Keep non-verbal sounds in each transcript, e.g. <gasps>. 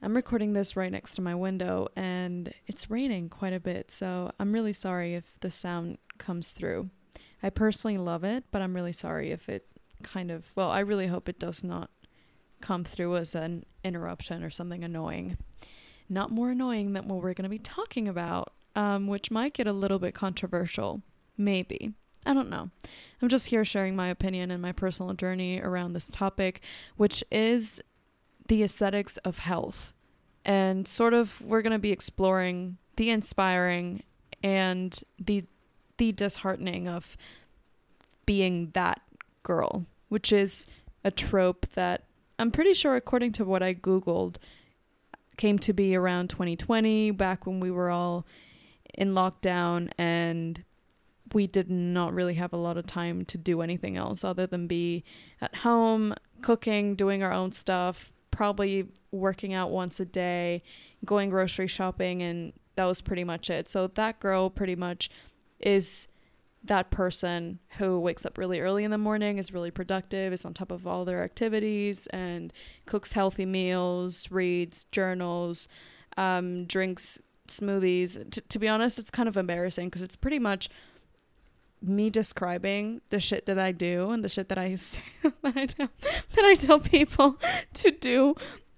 I'm recording this right next to my window and it's raining quite a bit, so I'm really sorry if the sound comes through. I personally love it, but I'm really sorry if it kind of, well, I really hope it does not come through as an interruption or something annoying. Not more annoying than what we're going to be talking about, um, which might get a little bit controversial. Maybe. I don't know. I'm just here sharing my opinion and my personal journey around this topic, which is the aesthetics of health. And sort of we're going to be exploring the inspiring and the the disheartening of being that girl, which is a trope that I'm pretty sure according to what I googled came to be around 2020 back when we were all in lockdown and we did not really have a lot of time to do anything else other than be at home, cooking, doing our own stuff, probably working out once a day, going grocery shopping, and that was pretty much it. So that girl pretty much is that person who wakes up really early in the morning, is really productive, is on top of all their activities, and cooks healthy meals, reads, journals, um, drinks smoothies. T- to be honest, it's kind of embarrassing because it's pretty much me describing the shit that I do and the shit that I <laughs> say, that I tell, that I tell people <laughs> to do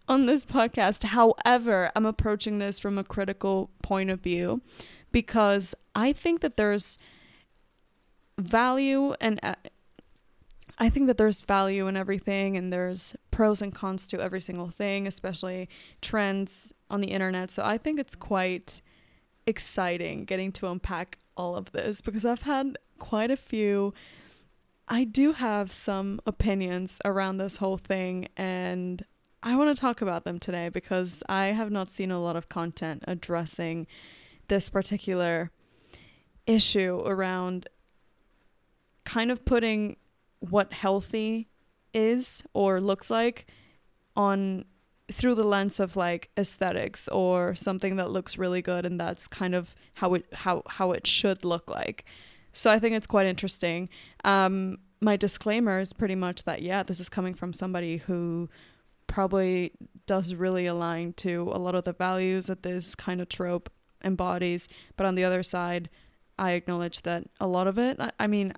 on this podcast. However, I'm approaching this from a critical point of view because I think that there's value and uh, I think that there's value in everything and there's pros and cons to every single thing, especially trends on the internet. So I think it's quite exciting getting to unpack all of this because I've had quite a few. I do have some opinions around this whole thing, and I want to talk about them today because I have not seen a lot of content addressing this particular issue around kind of putting what healthy is or looks like on through the lens of like aesthetics or something that looks really good and that's kind of how it how how it should look like so I think it's quite interesting. Um, my disclaimer is pretty much that, yeah, this is coming from somebody who probably does really align to a lot of the values that this kind of trope embodies. But on the other side, I acknowledge that a lot of it, I, I mean,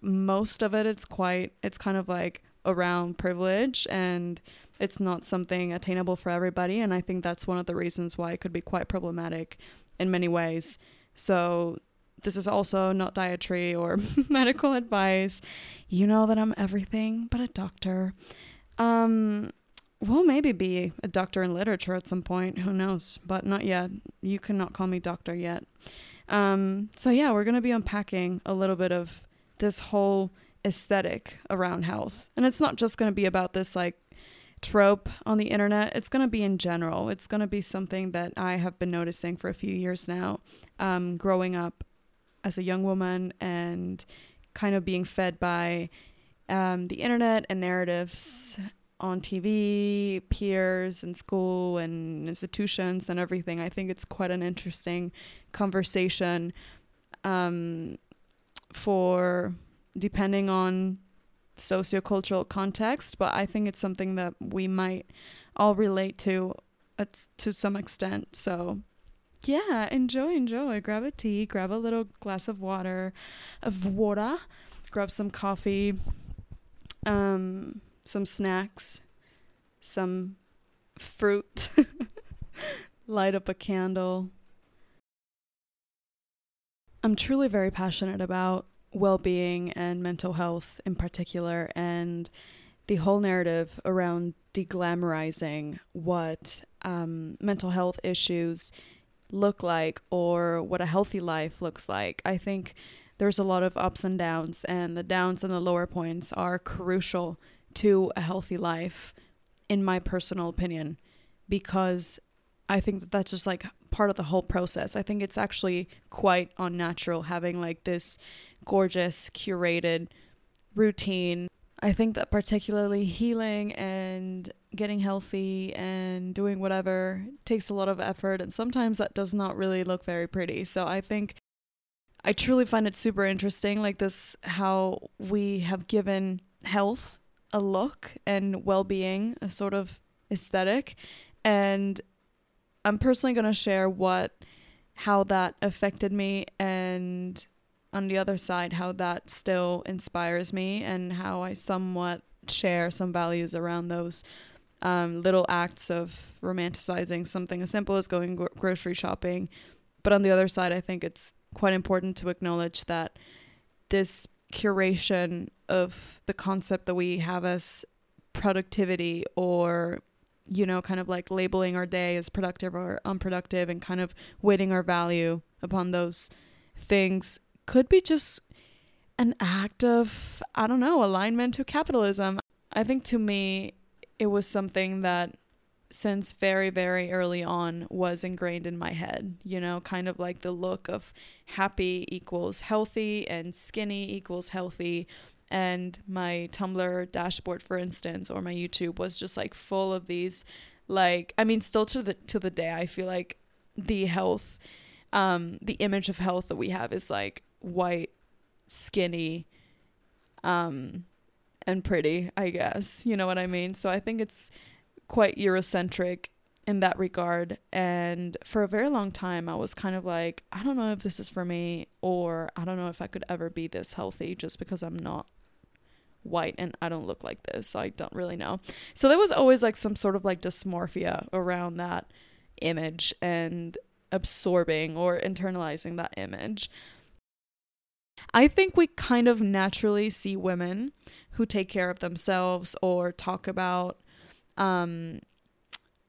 most of it, it's quite, it's kind of like around privilege and it's not something attainable for everybody. And I think that's one of the reasons why it could be quite problematic in many ways. So this is also not dietary or <laughs> medical advice. You know that I'm everything but a doctor. Um, will maybe be a doctor in literature at some point. Who knows? But not yet. You cannot call me doctor yet. Um, so yeah, we're gonna be unpacking a little bit of this whole aesthetic around health, and it's not just gonna be about this like trope on the internet. It's gonna be in general. It's gonna be something that I have been noticing for a few years now, um, growing up as a young woman and kind of being fed by um, the internet and narratives on TV, peers in school and institutions and everything. I think it's quite an interesting conversation um, for depending on sociocultural context, but I think it's something that we might all relate to uh, to some extent. So yeah, enjoy, enjoy. Grab a tea, grab a little glass of water, of water, grab some coffee, um, some snacks, some fruit, <laughs> light up a candle. I'm truly very passionate about well being and mental health in particular, and the whole narrative around deglamorizing what um, mental health issues look like or what a healthy life looks like. I think there's a lot of ups and downs, and the downs and the lower points are crucial to a healthy life, in my personal opinion, because I think that that's just like part of the whole process. I think it's actually quite unnatural having like this gorgeous, curated routine. I think that particularly healing and getting healthy and doing whatever takes a lot of effort and sometimes that does not really look very pretty. So I think I truly find it super interesting like this how we have given health a look and well-being a sort of aesthetic And I'm personally going to share what how that affected me and on the other side how that still inspires me and how I somewhat share some values around those um, little acts of romanticizing something as simple as going gro- grocery shopping. But on the other side, I think it's quite important to acknowledge that this curation of the concept that we have as productivity or you know kind of like labeling our day as productive or unproductive and kind of weighting our value upon those things could be just an act of i don't know alignment to capitalism. I think to me it was something that since very very early on was ingrained in my head you know kind of like the look of happy equals healthy and skinny equals healthy. And my tumblr dashboard for instance or my youtube was just like full of these like i mean still to the to the day i feel like the health um the image of health that we have is like white skinny um and pretty i guess you know what i mean so i think it's quite Eurocentric in that regard. And for a very long time, I was kind of like, I don't know if this is for me, or I don't know if I could ever be this healthy just because I'm not white and I don't look like this. So I don't really know. So there was always like some sort of like dysmorphia around that image and absorbing or internalizing that image. I think we kind of naturally see women who take care of themselves or talk about um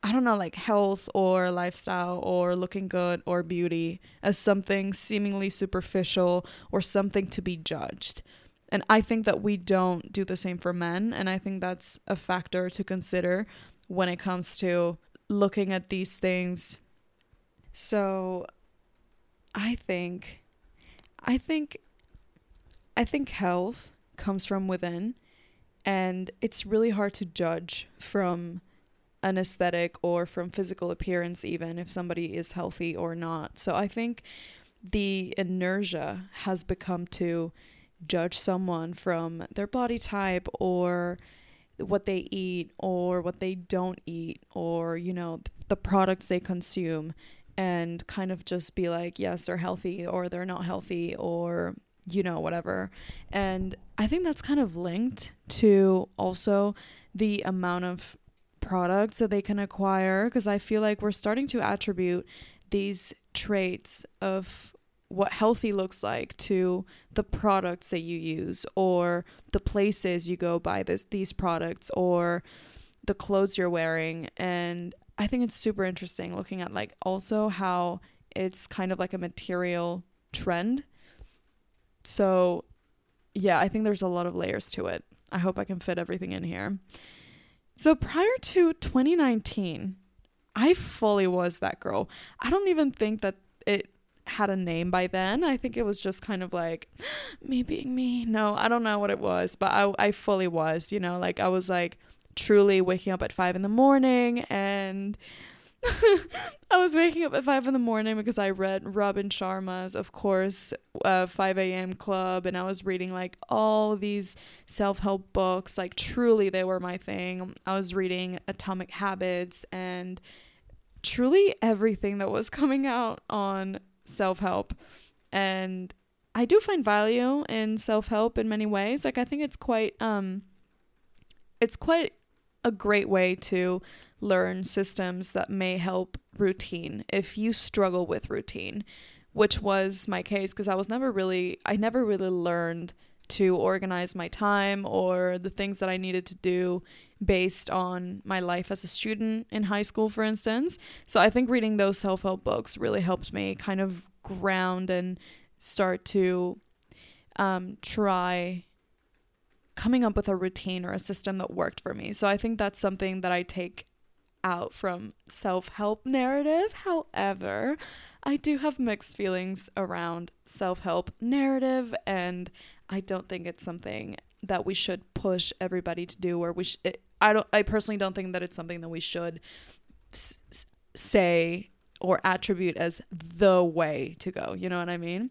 I don't know, like health or lifestyle or looking good or beauty as something seemingly superficial or something to be judged. And I think that we don't do the same for men. And I think that's a factor to consider when it comes to looking at these things. So I think, I think, I think health comes from within and it's really hard to judge from an aesthetic or from physical appearance even if somebody is healthy or not. So i think the inertia has become to judge someone from their body type or what they eat or what they don't eat or you know the products they consume and kind of just be like yes they're healthy or they're not healthy or you know, whatever. And I think that's kind of linked to also the amount of products that they can acquire because I feel like we're starting to attribute these traits of what healthy looks like to the products that you use or the places you go buy this these products or the clothes you're wearing and I think it's super interesting looking at like also how it's kind of like a material trend so, yeah, I think there's a lot of layers to it. I hope I can fit everything in here. So, prior to 2019, I fully was that girl. I don't even think that it had a name by then. I think it was just kind of like <gasps> me being me. No, I don't know what it was, but I I fully was, you know, like I was like truly waking up at 5 in the morning and <laughs> I was waking up at five in the morning because I read Robin Sharma's, of course, uh, 5 a.m. Club, and I was reading like all these self help books. Like, truly, they were my thing. I was reading Atomic Habits and truly everything that was <laughs> coming out on self help. And I do find value in self help in many ways. Like, I think it's quite, um, it's quite a great way to learn systems that may help routine if you struggle with routine, which was my case because I was never really, I never really learned to organize my time or the things that I needed to do based on my life as a student in high school, for instance. So I think reading those self help books really helped me kind of ground and start to um, try coming up with a routine or a system that worked for me. So I think that's something that I take out from self help narrative. However, I do have mixed feelings around self help narrative, and I don't think it's something that we should push everybody to do, or we sh- it, I don't. I personally don't think that it's something that we should s- say or attribute as the way to go. You know what I mean?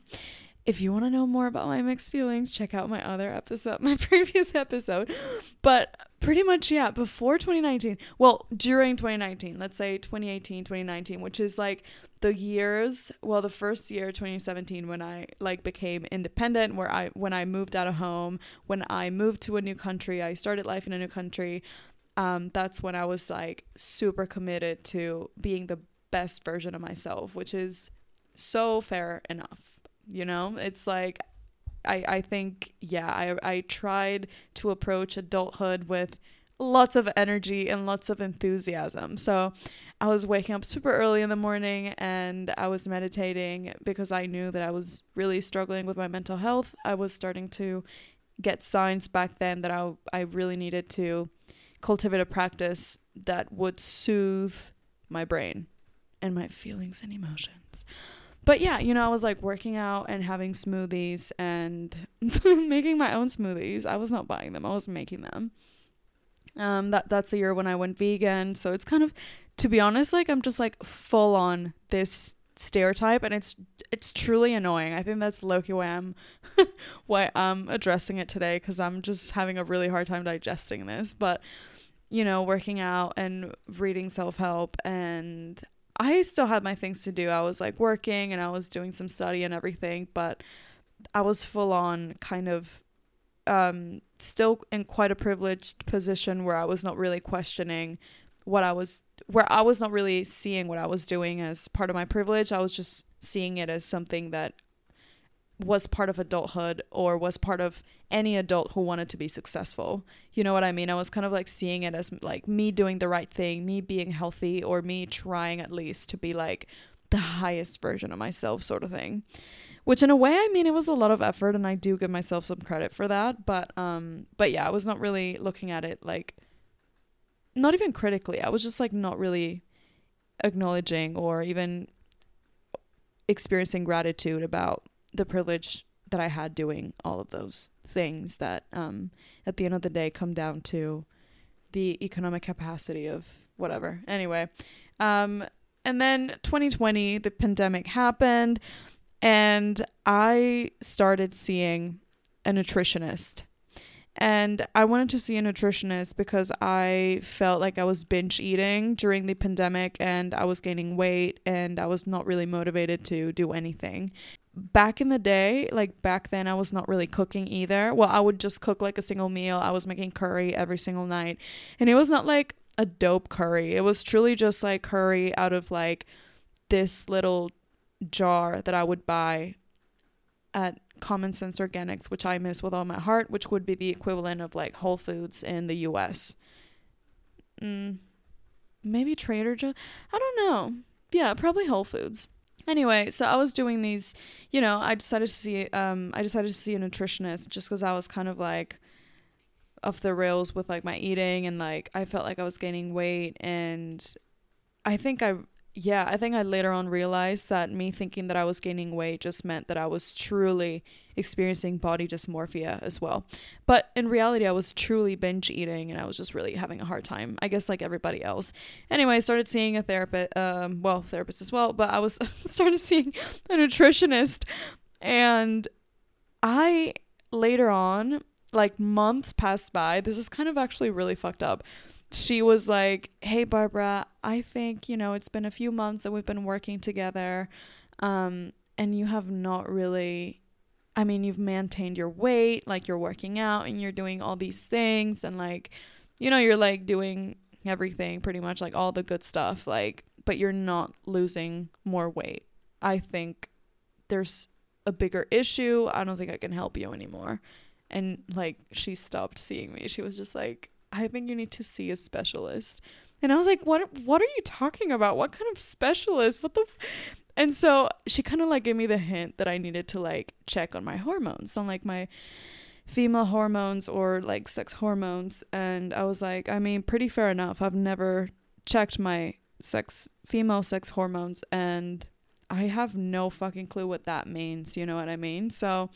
If you want to know more about my mixed feelings, check out my other episode, <laughs> my previous episode. But pretty much, yeah, before 2019, well, during 2019, let's say 2018, 2019, which is like the years, well, the first year, 2017, when I like became independent, where I, when I moved out of home, when I moved to a new country, I started life in a new country. Um, that's when I was like super committed to being the best version of myself, which is so fair enough you know? It's like i i think yeah i i tried to approach adulthood with lots of energy and lots of enthusiasm. So i was waking up super early in the morning and i was meditating because i knew that i was really struggling with my mental health. I was starting to get signs back then that i i really needed to cultivate a practice that would soothe my brain and my feelings and emotions but yeah, you know, I was like working out and having smoothies and <laughs> making my own smoothies. I was not buying them; I was making them. Um, that that's the year when I went vegan. So it's kind of, to be honest, like I'm just like full on this stereotype, and it's it's truly annoying. I think that's lowkey why I'm <laughs> why I'm addressing it today because I'm just having a really hard time digesting this. But you know, working out and reading self help and I still had my things to do. I was like working and I was doing some study and everything, but I was full on kind of um still in quite a privileged position where I was not really questioning what I was where I was not really seeing what I was doing as part of my privilege. I was just seeing it as something that was part of adulthood or was part of any adult who wanted to be successful. You know what I mean? I was kind of like seeing it as like me doing the right thing, me being healthy, or me trying at least to be like the highest version of myself, sort of thing. Which in a way, I mean, it was a lot of effort, and I do give myself some credit for that. But um, but yeah, I was not really looking at it like, not even critically. I was just like not really acknowledging or even experiencing gratitude about the privilege that I had doing all of those things that um, at the end of the day come down to the economic capacity of whatever. Anyway, um, and then 2020, the pandemic happened, and I started seeing a nutritionist. And I wanted to see a nutritionist because I felt like I was binge eating during the pandemic and I was gaining weight and I was not really motivated to do anything back in the day, like back then, I was not really cooking either. Well, I would just cook like a single meal. I was making curry every single night. And it was not like a dope curry, it was truly just like curry out of like this little jar that I would buy at Common Sense Organics, which I miss with all my heart, which would be the equivalent of like Whole Foods in the US. Mm, maybe Trader Joe's. I don't know. Yeah, probably Whole Foods. Anyway, so I was doing these, you know, I decided to see um I decided to see a nutritionist just cuz I was kind of like off the rails with like my eating and like I felt like I was gaining weight and I think I yeah, I think I later on realized that me thinking that I was gaining weight just meant that I was truly experiencing body dysmorphia as well. But in reality, I was truly binge eating and I was just really having a hard time, I guess, like everybody else. Anyway, I started seeing a therapist, um, well, therapist as well, but I was <laughs> started seeing a nutritionist. And I later on, like months passed by, this is kind of actually really fucked up she was like, Hey, Barbara, I think, you know, it's been a few months that we've been working together. Um, and you have not really, I mean, you've maintained your weight, like you're working out and you're doing all these things. And like, you know, you're like doing everything pretty much, like all the good stuff, like, but you're not losing more weight. I think there's a bigger issue. I don't think I can help you anymore. And like, she stopped seeing me. She was just like, I think you need to see a specialist. And I was like, what what are you talking about? What kind of specialist? What the f-? And so she kind of like gave me the hint that I needed to like check on my hormones, on like my female hormones or like sex hormones. And I was like, I mean, pretty fair enough. I've never checked my sex female sex hormones and I have no fucking clue what that means, you know what I mean? So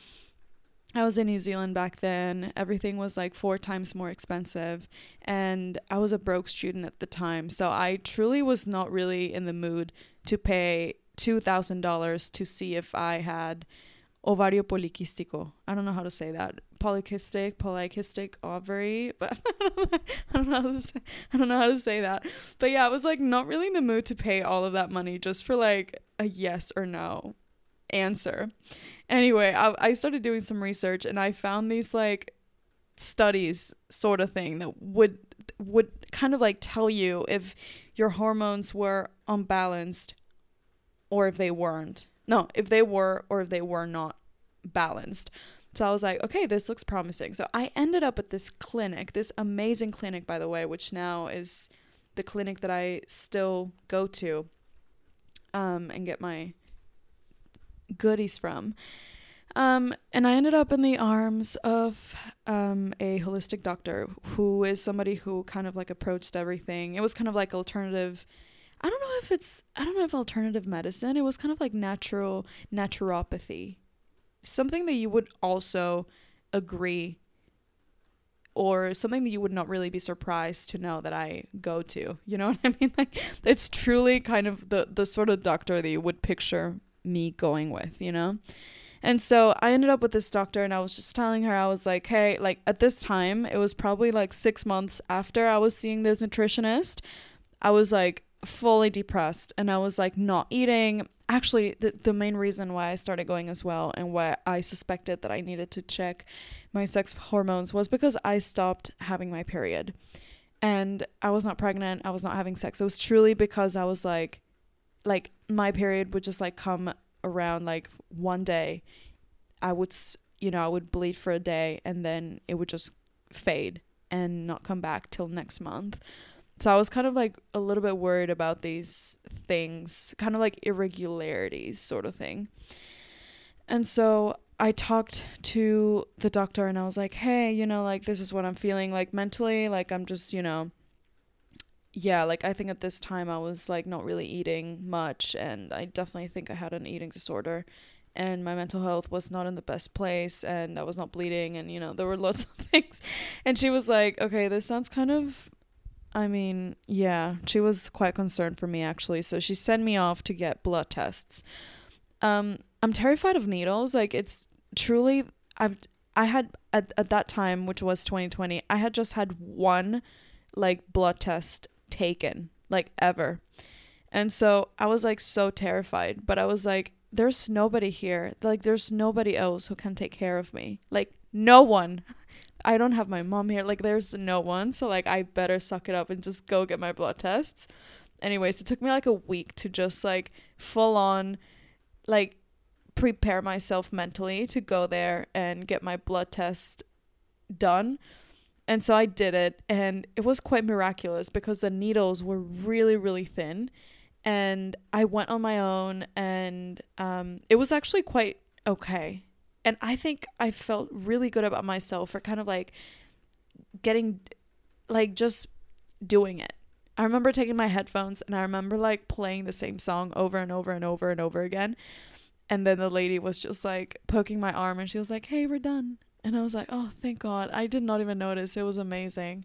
I was in New Zealand back then. Everything was like four times more expensive. And I was a broke student at the time. So I truly was not really in the mood to pay $2,000 to see if I had ovario poliquístico. I don't know how to say that. Polycystic, polycystic ovary, <laughs> but I don't know how to say, I don't know how to say that. But yeah, I was like not really in the mood to pay all of that money just for like a yes or no answer. Anyway, I, I started doing some research and I found these like studies sort of thing that would would kind of like tell you if your hormones were unbalanced or if they weren't. No, if they were or if they were not balanced. So I was like, okay, this looks promising. So I ended up at this clinic, this amazing clinic, by the way, which now is the clinic that I still go to um, and get my goodies from. Um, and I ended up in the arms of um, a holistic doctor who is somebody who kind of like approached everything. It was kind of like alternative. I don't know if it's I don't know if alternative medicine. It was kind of like natural naturopathy, something that you would also agree, or something that you would not really be surprised to know that I go to. You know <laughs> what I mean? Like it's truly kind of the the sort of doctor that you would picture me going with. You know. And so I ended up with this doctor, and I was just telling her, I was like, hey, like at this time, it was probably like six months after I was seeing this nutritionist. I was like fully depressed, and I was like not eating. Actually, the, the main reason why I started going as well, and why I suspected that I needed to check my sex hormones was because I stopped having my period. And I was not pregnant, I was not having sex. It was truly because I was like, like my period would just like come around like one day I would you know I would bleed for a day and then it would just fade and not come back till next month. So I was kind of like a little bit worried about these things, kind of like irregularities sort of thing. And so I talked to the doctor and I was like, "Hey, you know, like this is what I'm feeling like mentally, like I'm just, you know, yeah, like I think at this time I was like not really eating much and I definitely think I had an eating disorder and my mental health was not in the best place and I was not bleeding and you know there were lots of <laughs> things. And she was like okay this sounds kind of I mean yeah she was quite concerned for me actually so she sent me off to get blood tests. Um I'm terrified of needles like it's truly I've I had at, at that time which was 2020 I had just had one like blood test taken like ever. And so I was like so terrified, but I was like there's nobody here. Like there's nobody else who can take care of me. Like no one. I don't have my mom here. Like there's no one. So like I better suck it up and just go get my blood tests. Anyways, it took me like a week to just like full on like prepare myself mentally to go there and get my blood test done and so I did it, and it was quite miraculous because the needles were really, really thin. And I went on my own, and um, it was actually quite okay. And I think I felt really good about myself for kind of like getting, like, just doing it. I remember taking my headphones and I remember like playing the same song over and over and over and over again. And then the lady was just like poking my arm and she was like, Hey, we're done. And I was like, oh, thank God. I did not even notice. It was amazing.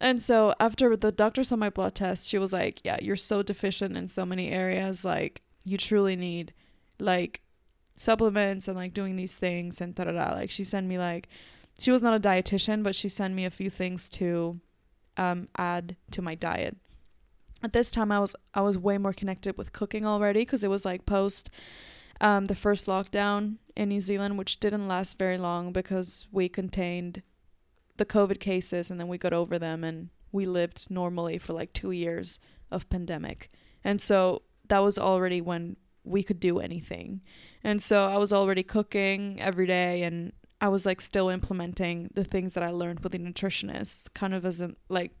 And so after the doctor saw my blood test, she was like, yeah, you're so deficient in so many areas. Like, you truly need like supplements and like doing these things and da da da. Like, she sent me like, she was not a dietitian, but she sent me a few things to um, add to my diet. At this time, I was I was way more connected with cooking already because it was like post um, the first lockdown in New Zealand, which didn't last very long because we contained the COVID cases and then we got over them and we lived normally for like two years of pandemic. And so that was already when we could do anything. And so I was already cooking every day and I was like still implementing the things that I learned with the nutritionists, kind of as in like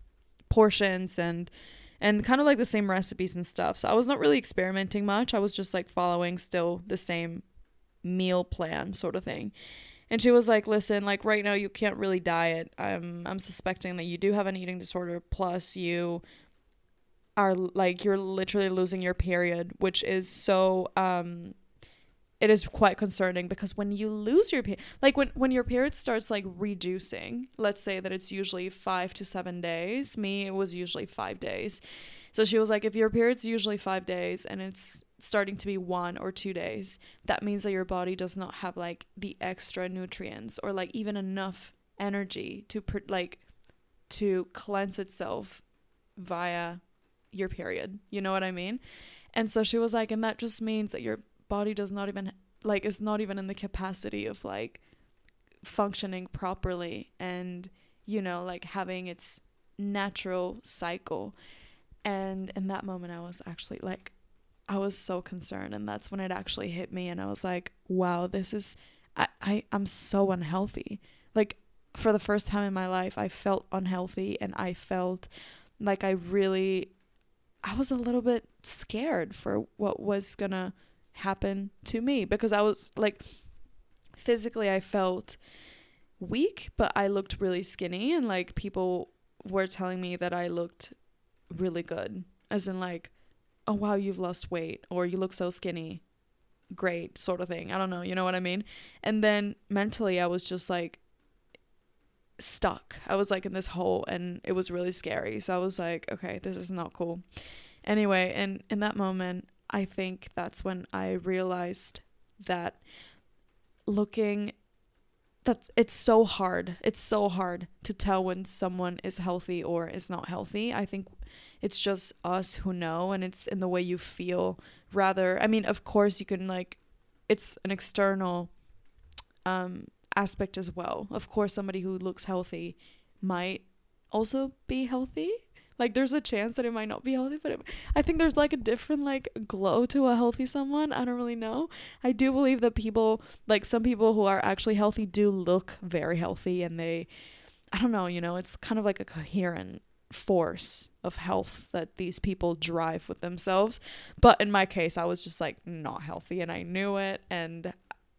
portions and and kind of like the same recipes and stuff. So I was not really experimenting much. I was just like following still the same meal plan sort of thing. And she was like, "Listen, like right now you can't really diet. I'm I'm suspecting that you do have an eating disorder plus you are like you're literally losing your period, which is so um it is quite concerning because when you lose your period, like when when your period starts like reducing, let's say that it's usually 5 to 7 days. Me it was usually 5 days. So she was like if your period's usually 5 days and it's starting to be one or two days, that means that your body does not have like the extra nutrients or like even enough energy to like to cleanse itself via your period. You know what I mean? And so she was like, and that just means that your body does not even like is not even in the capacity of like functioning properly and you know like having its natural cycle and in that moment i was actually like i was so concerned and that's when it actually hit me and i was like wow this is i, I i'm so unhealthy like for the first time in my life i felt unhealthy and i felt like i really i was a little bit scared for what was gonna happen to me because i was like physically I felt weak, but I looked really skinny and like people were telling me that I looked really good. As in like, oh wow, you've lost weight or you look so skinny. Great sort of thing. I don't know, you know what I mean? And then mentally I was just like stuck. I was like in this hole and it was really scary. So I was like, okay, this is not cool. Anyway, and in that moment, I think that's when I realized that looking that's it's so hard. It's so hard to tell when someone is healthy or is not healthy. I think it's just us who know and it's in the way you feel rather. I mean, of course you can like it's an external um aspect as well. Of course somebody who looks healthy might also be healthy like there's a chance that it might not be healthy but it, i think there's like a different like glow to a healthy someone i don't really know i do believe that people like some people who are actually healthy do look very healthy and they i don't know you know it's kind of like a coherent force of health that these people drive with themselves but in my case i was just like not healthy and i knew it and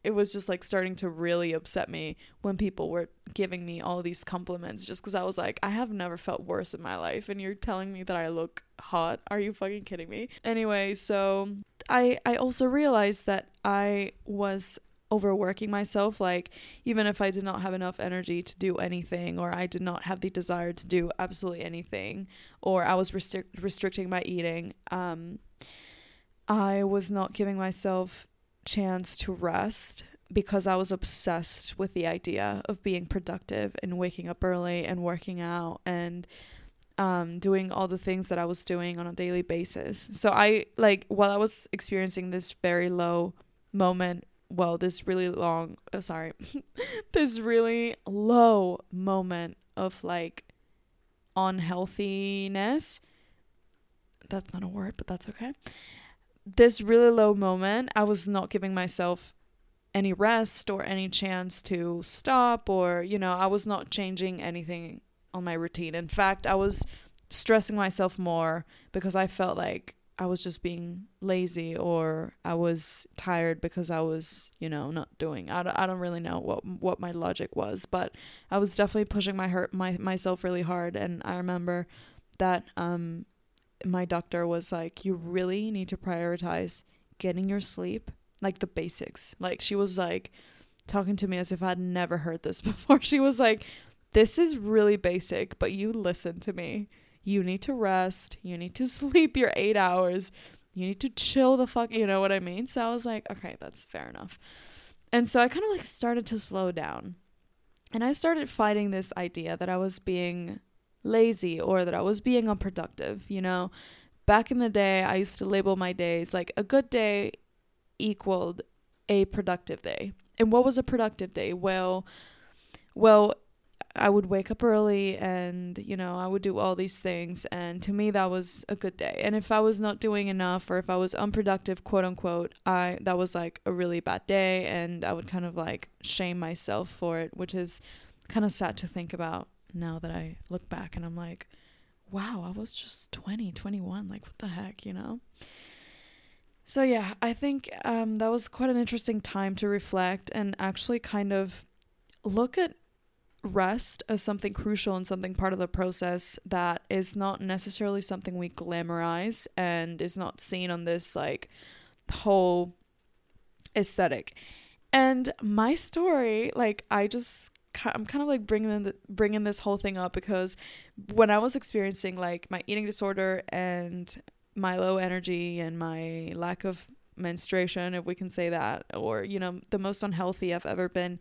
it was just like starting to really upset me when people were giving me all these compliments just because I was like, I have never felt worse in my life, and you're telling me that I look hot. Are you fucking kidding me? Anyway, so I I also realized that I was overworking myself like even if I did not have enough energy to do anything or I did not have the desire to do absolutely anything or I was restric- restricting my eating um I was not giving myself chance to rest because I was obsessed with the idea of being productive and waking up early and working out and um, doing all the things that I was doing on a daily basis. So I like while I was experiencing this very low moment, well, this really long, uh, sorry, <laughs> this really low moment of like unhealthiness. That's not a word, but that's okay this really low moment, I was not giving myself any rest or any chance to stop or, you know, I was not changing anything on my routine. In fact, I was stressing myself more because I felt like I was just being lazy or I was tired because I was, you know, not doing. I don't, I don't really know what what my logic was, but I was definitely pushing my hurt my myself really hard and I remember that um my doctor was like, you really need to prioritize getting your sleep, like the basics. Like she was like talking to me as if I'd never heard this <laughs> before. She was like, this is really basic, but you listen to me. You need to rest. You need to <laughs> sleep your eight hours. You need to chill the fuck. You know what I mean? So I was like, okay, that's fair enough. And so I kind of like started to slow down. And I started fighting this idea that I was being lazy or that I was being unproductive, you know. Back in the day, I used to label my days like a good day equaled a productive day. And what was a productive day? Well, well, I would wake up early and, you know, I would do all these things. And to me, that was a good day. And if I was not doing enough or if I was unproductive, quote unquote, I, that was like a really bad day. And I would kind of like shame myself for it, which is kind of sad to think about now that I look back and I'm like, wow, I was just 20, 21. Like, what the heck, you know? So, yeah, I think um, that was quite an interesting time to reflect and actually kind of look at rest as something crucial and something part of the process that is not necessarily something we glamorize and is not seen on this like whole aesthetic. And my story, like, I just I'm kind of like bringing the, bringing this whole thing up because when I was experiencing like my eating disorder and my low energy and my lack of menstruation, if we can say that, or, you know, the most unhealthy I've ever been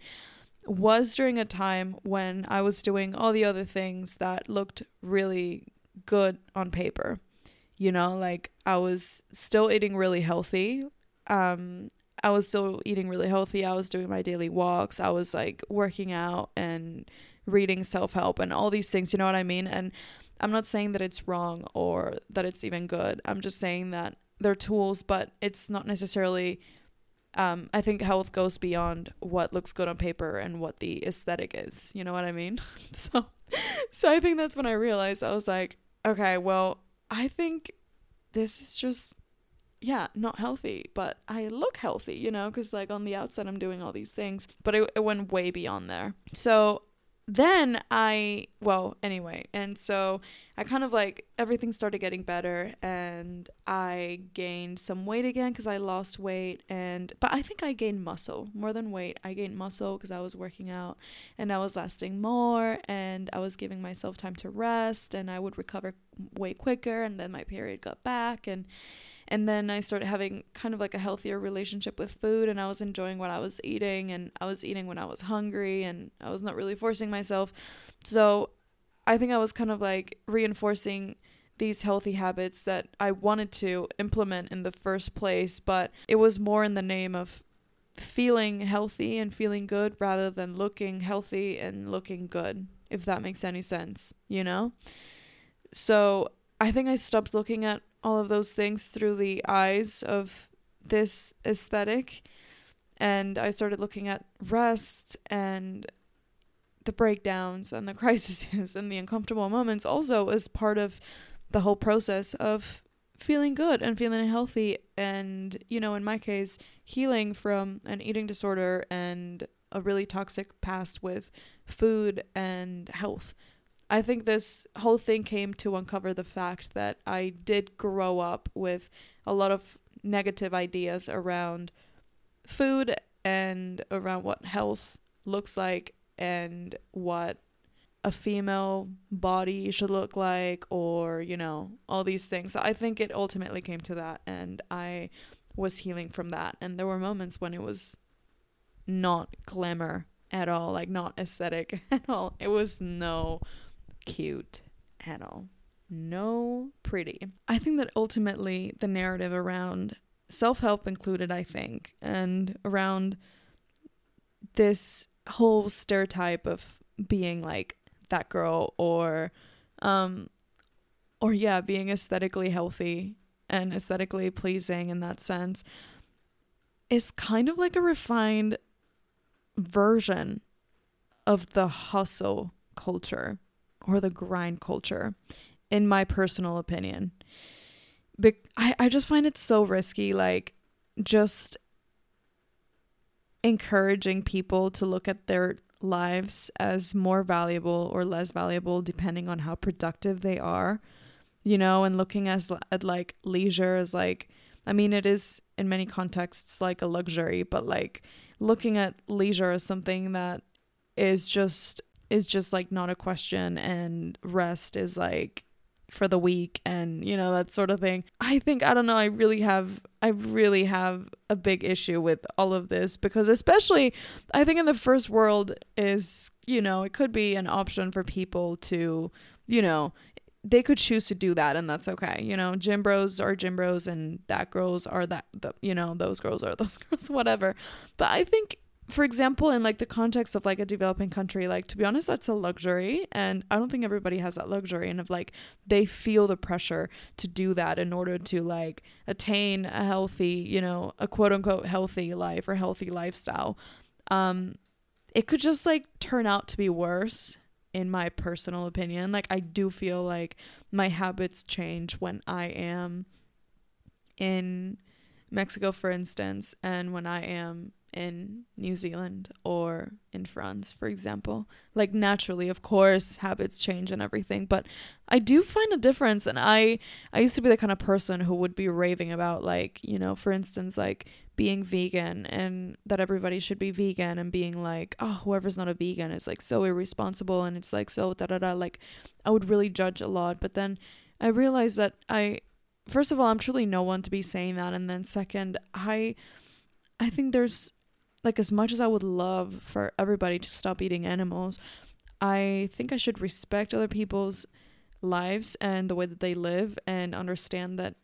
was during a time when I was doing all the other things that looked really good on paper. You know, like I was still eating really healthy. Um, I was still eating really healthy. I was doing my daily walks. I was like working out and reading self help and all these things. You know what I mean? And I'm not saying that it's wrong or that it's even good. I'm just saying that they're tools, but it's not necessarily. Um, I think health goes beyond what looks good on paper and what the aesthetic is. You know what I mean? <laughs> so, so I think that's when I realized I was like, okay, well, I think this is just yeah, not healthy, but I look healthy, you know, because like on the outside I'm doing all these things, but it, it went way beyond there. So then I, well, anyway, and so I kind of like everything started getting better and I gained some weight again because I lost weight and, but I think I gained muscle more than weight. I gained muscle because I was working out and I was lasting more and I was giving myself time to rest and I would recover way quicker and then my period got back and, and then I started having kind of like a healthier relationship with food and I was enjoying what I was eating and I was eating when I was hungry and I was not really forcing myself. So I think I was kind of like reinforcing these healthy habits that I wanted to implement in the first place, but it was more in the name of feeling healthy and feeling good rather than looking healthy and looking good, if that makes any sense, you know? So I think I stopped looking at all of those things through the eyes of this aesthetic. And I started looking at rest and the breakdowns and the <laughs> crises and the uncomfortable moments also as part of the whole process of feeling good and feeling healthy and you know in my case healing from an eating disorder and a really toxic past with food and health I think this whole thing came to uncover the fact that I did grow up with a lot of negative ideas around food and around what health looks like and what a female body should look like or you know all these things. So i think it ultimately came to that and i was healing from that. And there were moments when it was not glamour at all like not aesthetic <laughs> at all. It was no cute at all. No pretty. I think that ultimately the narrative around self help included, I think, and around this whole stereotype of being like that girl or um or yeah, being aesthetically healthy and aesthetically pleasing in that sense is kind of like a refined version of the hustle culture or the grind culture, in my personal opinion. I, I just find it so risky, like, just encouraging people to look at their lives as more valuable or less valuable depending on how productive they are you know and looking as at like leisure as like i mean it is in many contexts like a luxury but like looking at leisure as something that is just is just like not a question and rest is like for the weak and you know that sort of thing. I think I don't know, I really have I really have a big issue with all of this because especially I think in the first world is, you know, it could be an option for people to, you know, they could choose to do that and that's okay. You know, gym bros are gym bros and that girls are that the, you know, those girls are <laughs> those girls whatever. But I think for example, in like the context of like a developing country, like to be honest, that's a luxury. And I don't think everybody has that luxury. And of like they feel the pressure to do that in order to like attain a healthy, you know, a quote unquote healthy life or healthy lifestyle. Um, it could just like turn out to be worse, in my personal opinion. Like I do feel like my habits change when I am in Mexico, for instance, and when I am in New Zealand or in France, for example. Like naturally, of course, habits change and everything, but I do find a difference and I I used to be the kind of person who would be raving about like, you know, for instance, like being vegan and that everybody should be vegan and being like, oh, whoever's not a vegan is like so irresponsible and it's like so da da da like I would really judge a lot, but then I realized that I first of all, I'm truly no one to be saying that and then second, I I think there's like as much as I would love for everybody to stop eating animals, I think I should respect other people's lives and the way that they live and understand that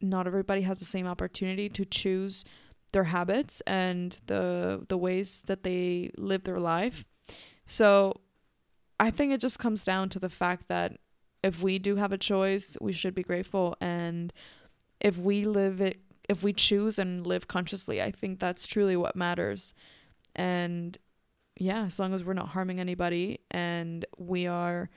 not everybody has the same opportunity to choose their habits and the the ways that they live their life. So I think it just comes down to the fact that if we do have a choice, we should be grateful and if we live it if we choose and live consciously, I think that's truly what matters. And yeah, as long as we're not harming anybody and we are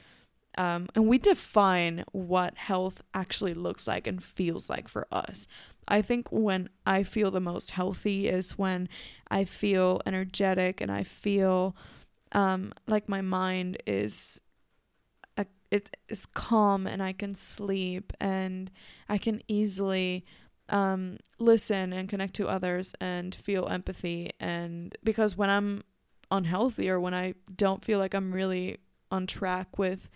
um, and we define what health actually looks like and feels like for us. I think when I feel the most healthy is when I feel energetic and I feel um, like my mind is a, it is calm and I can sleep and I can easily um, listen and connect to others and feel empathy and because when I'm unhealthy or when I don't feel like I'm really on track with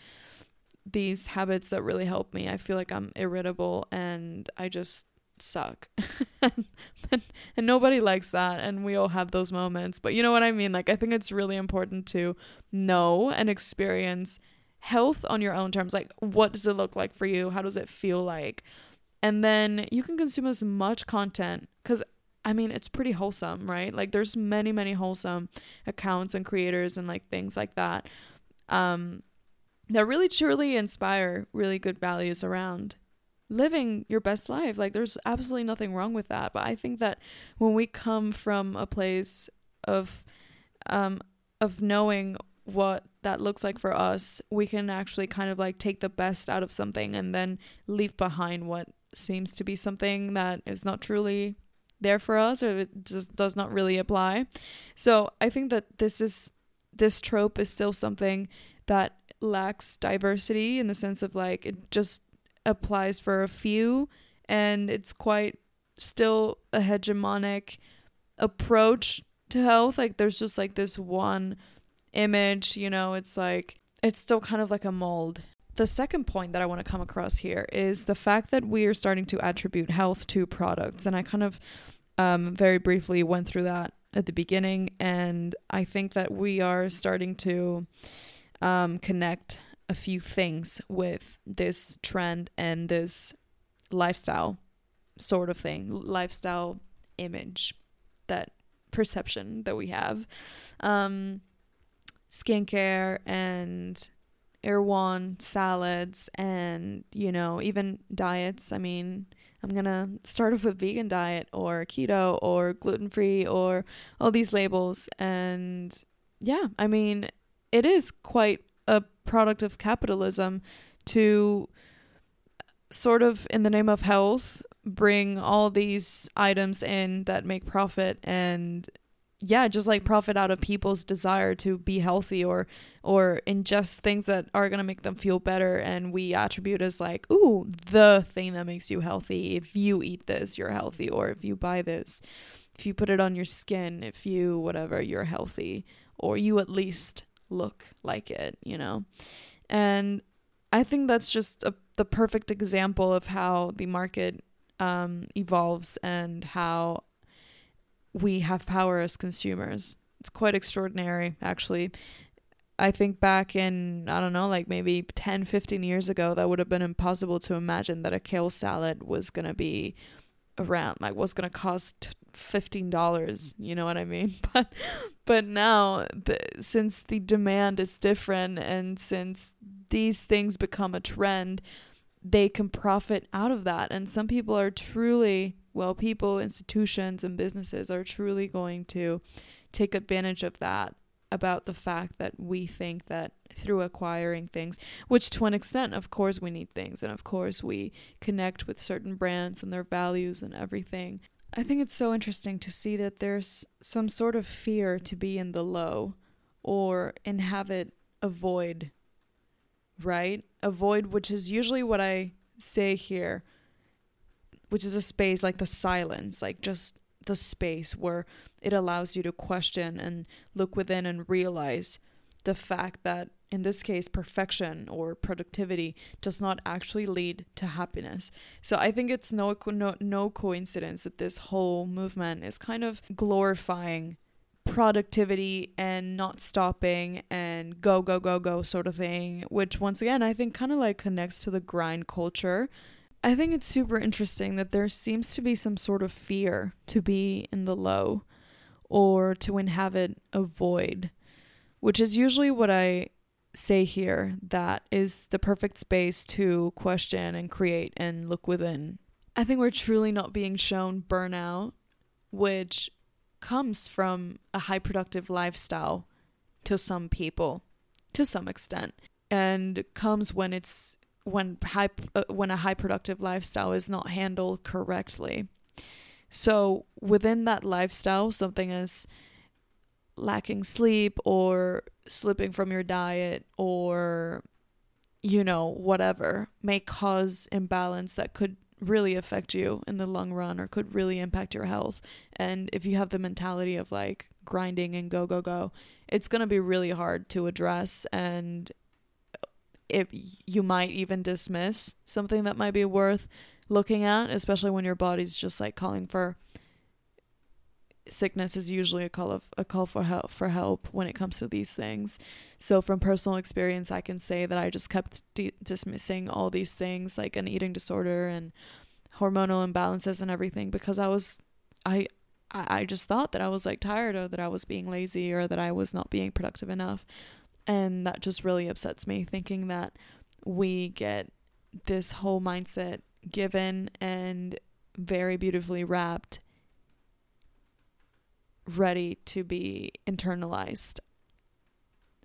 these habits that really help me. I feel like I'm irritable and I just suck. <laughs> and, and nobody likes that and we all have those moments. But you know what I mean? Like I think it's really important to know and experience health on your own terms. Like what does it look like for you? How does it feel like? And then you can consume as much content cuz I mean, it's pretty wholesome, right? Like there's many, many wholesome accounts and creators and like things like that. Um that really truly inspire really good values around living your best life. Like there's absolutely nothing wrong with that. But I think that when we come from a place of um of knowing what that looks like for us, we can actually kind of like take the best out of something and then leave behind what seems to be something that is not truly there for us or it just does not really apply. So I think that this is this trope is still something that lacks diversity in the sense of like it just applies for a few and it's quite still a hegemonic approach to health like there's just like this one image you know it's like it's still kind of like a mold the second point that I want to come across here is the fact that we are starting to attribute health to products. And I kind of um, very briefly went through that at the beginning. And I think that we are starting to um, connect a few things with this trend and this lifestyle sort of thing, lifestyle image, that perception that we have. Um, skincare and Erewhon salads and, you know, even diets. I mean, I'm going to start off with vegan diet or keto or gluten free or all these labels. And yeah, I mean, it is quite a product of capitalism to sort of in the name of health bring all these items in that make profit and yeah just like profit out of people's desire to be healthy or or ingest things that are to make them feel better. And we attribute as like ooh the thing that makes you healthy. If you eat this you're healthy. Or if you buy this if you put it on your skin if you whatever you're healthy. Or you at least look like it, you know? And I think that's just a, the perfect example of how the market um, evolves and how we have power as consumers. It's quite extraordinary, actually. I think back in, I don't know, like maybe 10, 15 years ago, that would have been impossible to imagine that a kale salad was going to be around, like, was going to cost fifteen dollars. You know what I mean? <laughs> But but now, the, since the demand is different, and since these things become a trend, they can profit out of that. And some people are truly well, people, institutions, and businesses are truly going to take advantage of that about the fact that we think that through acquiring things, which to an extent, of course, we need things, and of course, we connect with certain brands and their values and everything. I think it's so interesting to see that there's some sort of fear to be in the low or inhabit a void, right? A void, which is usually what I say here, which is a space like the silence, like just the space where it allows you to question and look within and realize the fact that in this case perfection or productivity does not actually lead to happiness. So i think it's no no, no coincidence that this whole movement is kind of glorifying productivity and not stopping and go go go go sort of thing which once again i think kind of like connects to the grind culture i think it's super interesting that there seems to be some sort of fear to be in the low or to inhabit a void which is usually what i say here that is the perfect space to question and create and look within. I think we're truly not being shown burnout which comes from a high productive lifestyle to some people to some extent and comes when it's when high uh, when a high productive lifestyle is not handled correctly so within that lifestyle something as lacking sleep or slipping from your diet or you know whatever may cause imbalance that could really affect you in the long run or could really impact your health. And if you have the mentality of like grinding and go, go, go, it's going to be really hard to address. And if you might even dismiss something that might be worth looking at, especially when your body's just like calling for sickness is usually a call of a call for help for help when it comes to these things. So from personal experience, I can say that I just kept de- dismissing all these things like an eating disorder and hormonal imbalances and everything because I was I I just thought that I was like tired or that I was being lazy or that I was not being productive enough. And that just really upsets me thinking that we get this whole mindset given and very beautifully wrapped ready to be internalized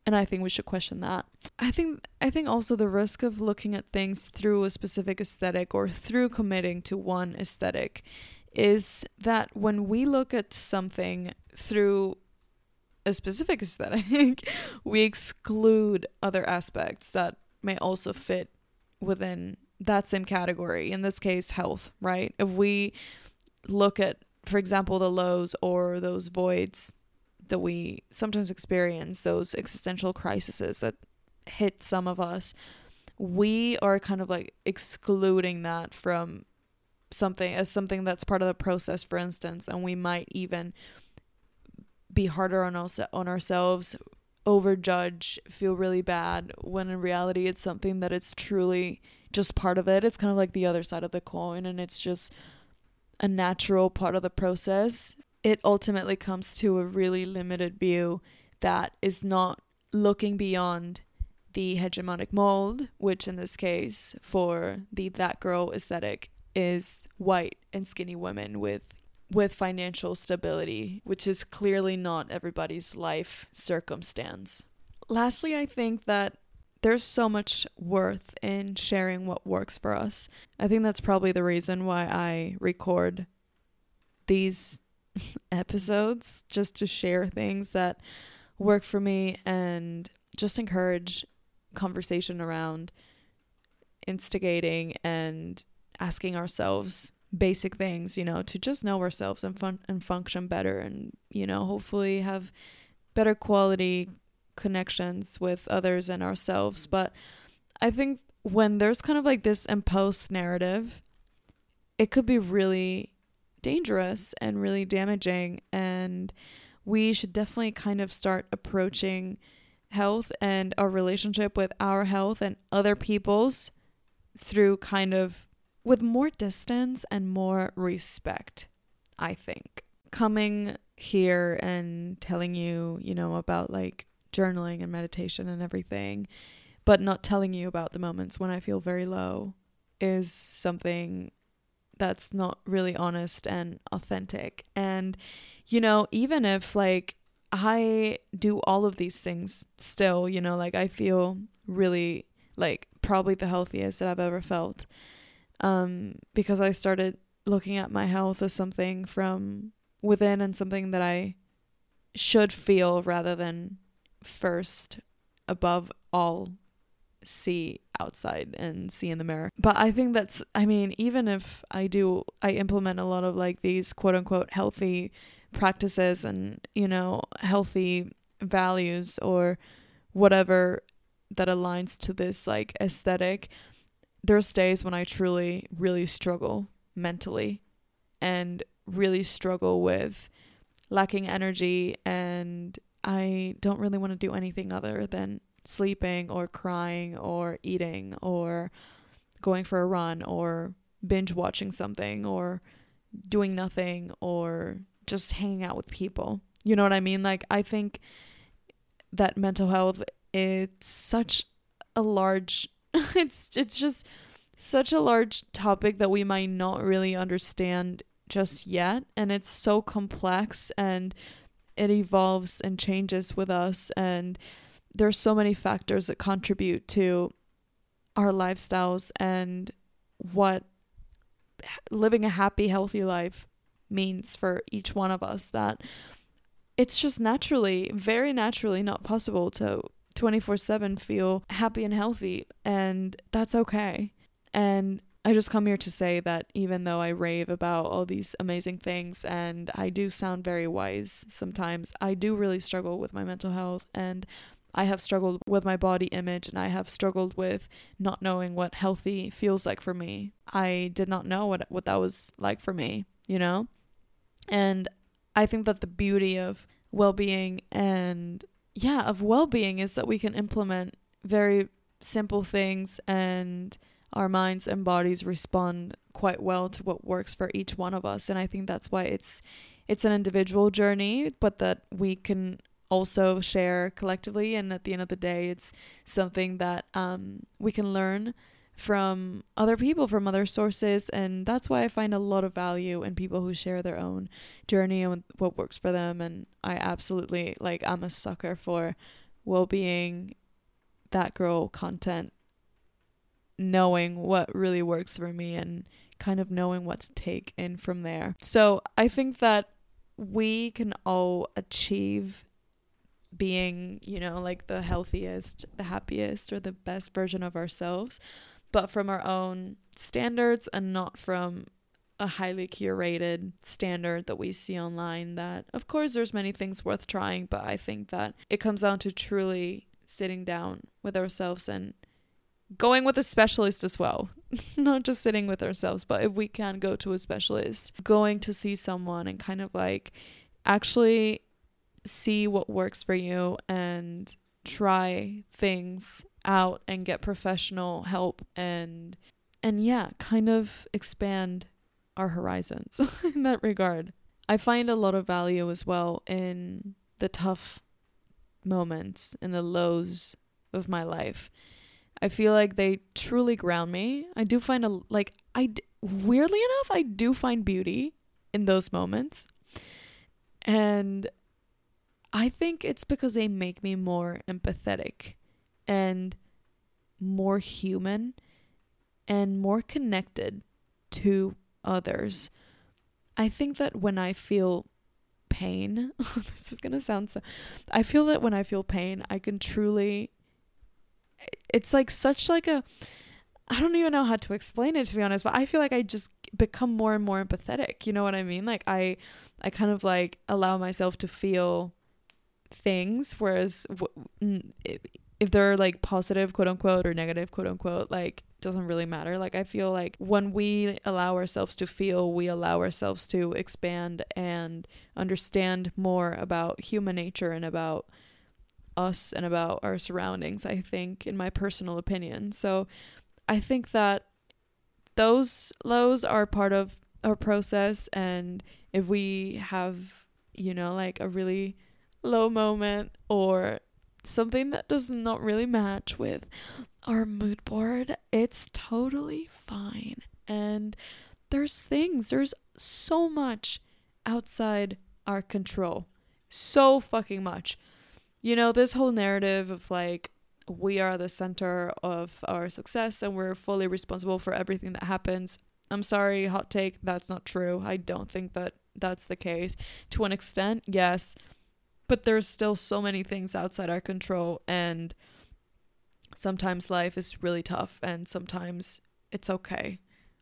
and I think we should question that. I think I think also the risk of looking at things through a specific aesthetic or through committing to one aesthetic is that when we look at something through a specific aesthetic, <laughs> we exclude other aspects that may also fit within that same category. In this case, health, right? If we look at for example, the lows or those voids that we sometimes experience, those existential crises that hit some of us, we are kind of like excluding that from something as something that's part of the process, for instance, and we might even be harder on us on ourselves, overjudge, feel really bad when in reality it's something that it's truly just part of it. It's kind of like the other side of the coin and it's just a natural part of the process, it ultimately comes to a really limited view that is not looking beyond the hegemonic mold, which in this case for the that girl aesthetic is white and skinny women with with financial stability, which is clearly not everybody's life circumstance. Lastly, I think that there's so much worth in sharing what works for us. I think that's probably the reason why I record these <laughs> episodes just to share things that work for me and just encourage conversation around instigating and asking ourselves basic things, you know, to just know ourselves and fun- and function better and you know, hopefully have better quality connections with others and ourselves. Mm. But I think when there's kind of like this imposed narrative, it could be really dangerous and really damaging. And we should definitely kind of start approaching health and our relationship with our health and other people's through kind of with more distance and more respect, I think. Coming here and telling you, you know, about like journaling and meditation and everything, but not telling you about the moments when I feel very low is something that's not really honest and authentic. And, you know, even if like I do all of these things still, you know, like I feel really like probably the healthiest that I've ever felt. Um, because I started looking at my health as something from within and something that I should feel rather than first above all see outside and see in the mirror. But I think that's I mean, even if I do I implement a lot of like these quote unquote healthy practices and, you know, healthy values or whatever, that aligns to this like aesthetic there's days when i truly really struggle mentally and really struggle with lacking energy and i don't really want to do anything other than sleeping or crying or eating or going for a run or binge watching something or doing nothing or just hanging out with people. You know what I mean? Like I think that mental health it's such a large <laughs> it's it's just such a large topic that we might not really understand just yet and it's so complex and it evolves and changes with us and there's so many factors that contribute to our lifestyles and what living a happy healthy life means for each one of us that it's just naturally very naturally not possible to 24/7 feel happy and healthy and that's okay and I just come here to say that even though I rave about all these amazing things and I do sound very wise sometimes, I do really struggle with my mental health and I have struggled with my body image and I have struggled with not knowing what healthy feels like for me. I did not know what what that was like for me, you know? And I think that the beauty of well-being and yeah, of well-being is that we can implement very simple things and our minds and bodies respond quite well to what works for each one of us and I think that's why it's it's an individual journey but that we can also share collectively. And at the end of the day, it's something that um, we can learn from other people, from other sources. And that's why I find a lot of value in people who share their own journey and what works for them. And I absolutely, like, I'm a sucker for well being, that girl content, knowing what really works for me and kind of knowing what to take in from there. So I think that we can all achieve being, you know, like the healthiest, the happiest, or the best version of ourselves, but from our own standards and not from a highly curated standard that we see online that of course there's many things worth trying but i think that it comes down to truly sitting down with ourselves and going with a specialist as well. <laughs> Not just sitting with ourselves but if we can go to a specialist going to see someone and kind of like actually see what works for you and try things out and get professional help and and yeah, kind of expand our horizons <laughs> in that regard. I find a lot of value as well in the tough moments, in the lows of my life. I feel like they truly ground me. I do find a like I weirdly enough I do find beauty in those moments. And I think it's because they make me more empathetic and more human and more connected to others. I think that when I feel pain, <laughs> this is going to sound so I feel that when I feel pain, I can truly it's like such like a I don't even know how to explain it to be honest, but I feel like I just become more and more empathetic. You know what I mean? Like I I kind of like allow myself to feel things whereas if they're like positive quote unquote or negative quote unquote like doesn't really matter. Like i feel like when we allow ourselves to feel we allow ourselves to expand and understand more about human nature and about us and about our surroundings i think in my personal opinion. So i think that those lows are part of our process and if we have you know like a really low moment or something that does not really match with our mood board, it's totally fine. And there's things, there's so much outside our control. So fucking much. You know, this whole narrative of like, we are the center of our success and we're fully responsible for everything that happens. I'm sorry, hot take, that's not true. I don't think that that's the case. To an extent, yes but there's still so many things outside our control and sometimes life is really tough and sometimes it's okay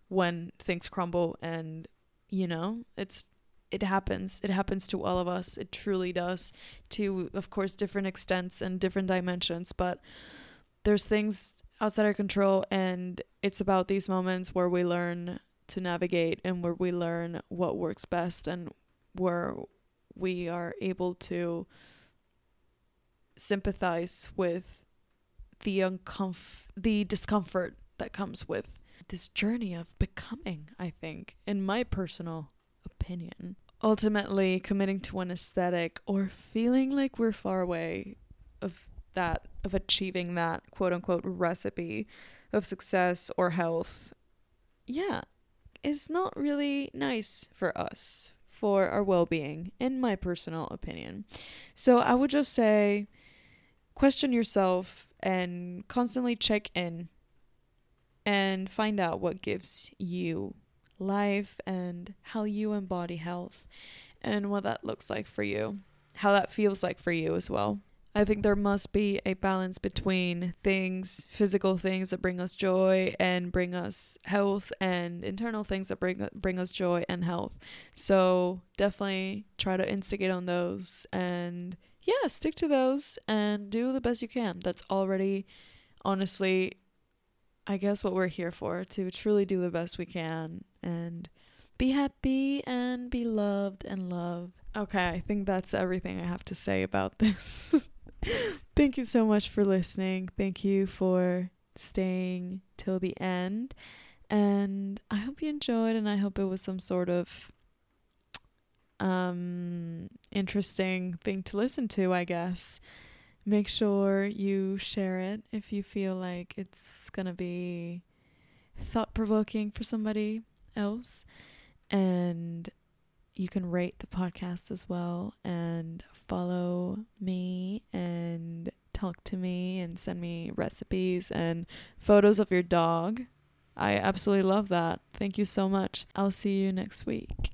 when things crumble and you know it's it happens. It happens to all of us. It truly does to of course different extents and different dimensions but there's things outside our control and it's about these moments where we learn to navigate and where we learn what works best and where we are able to sympathize with the uncomf- the discomfort that comes with this journey of becoming, I think, in my personal opinion. Ultimately, committing to an aesthetic or feeling like we're far away of that, of achieving that quote unquote recipe of success or health, yeah, is not really nice for us, for our well being, in my personal opinion. So I would just say question yourself and constantly check in and find out what gives you life and how you embody health and what that looks like for you, how that feels like for you as well. I think there must be a balance between things, physical things that bring us joy and bring us health, and internal things that bring bring us joy and health. So definitely try to instigate on those, and yeah, stick to those and do the best you can. That's already, honestly, I guess what we're here for to truly do the best we can and be happy and be loved and love. Okay, I think that's everything I have to say about this. <laughs> <laughs> Thank you so much for listening. Thank you for staying till the end. And I hope you enjoyed and I hope it was some sort of um interesting thing to listen to, I guess make sure you share it if you feel like it's going to be thought provoking for somebody else. And you can rate the podcast as well and follow me and talk to me and send me recipes and photos of your dog. I absolutely love that. Thank you so much. I'll see you next week.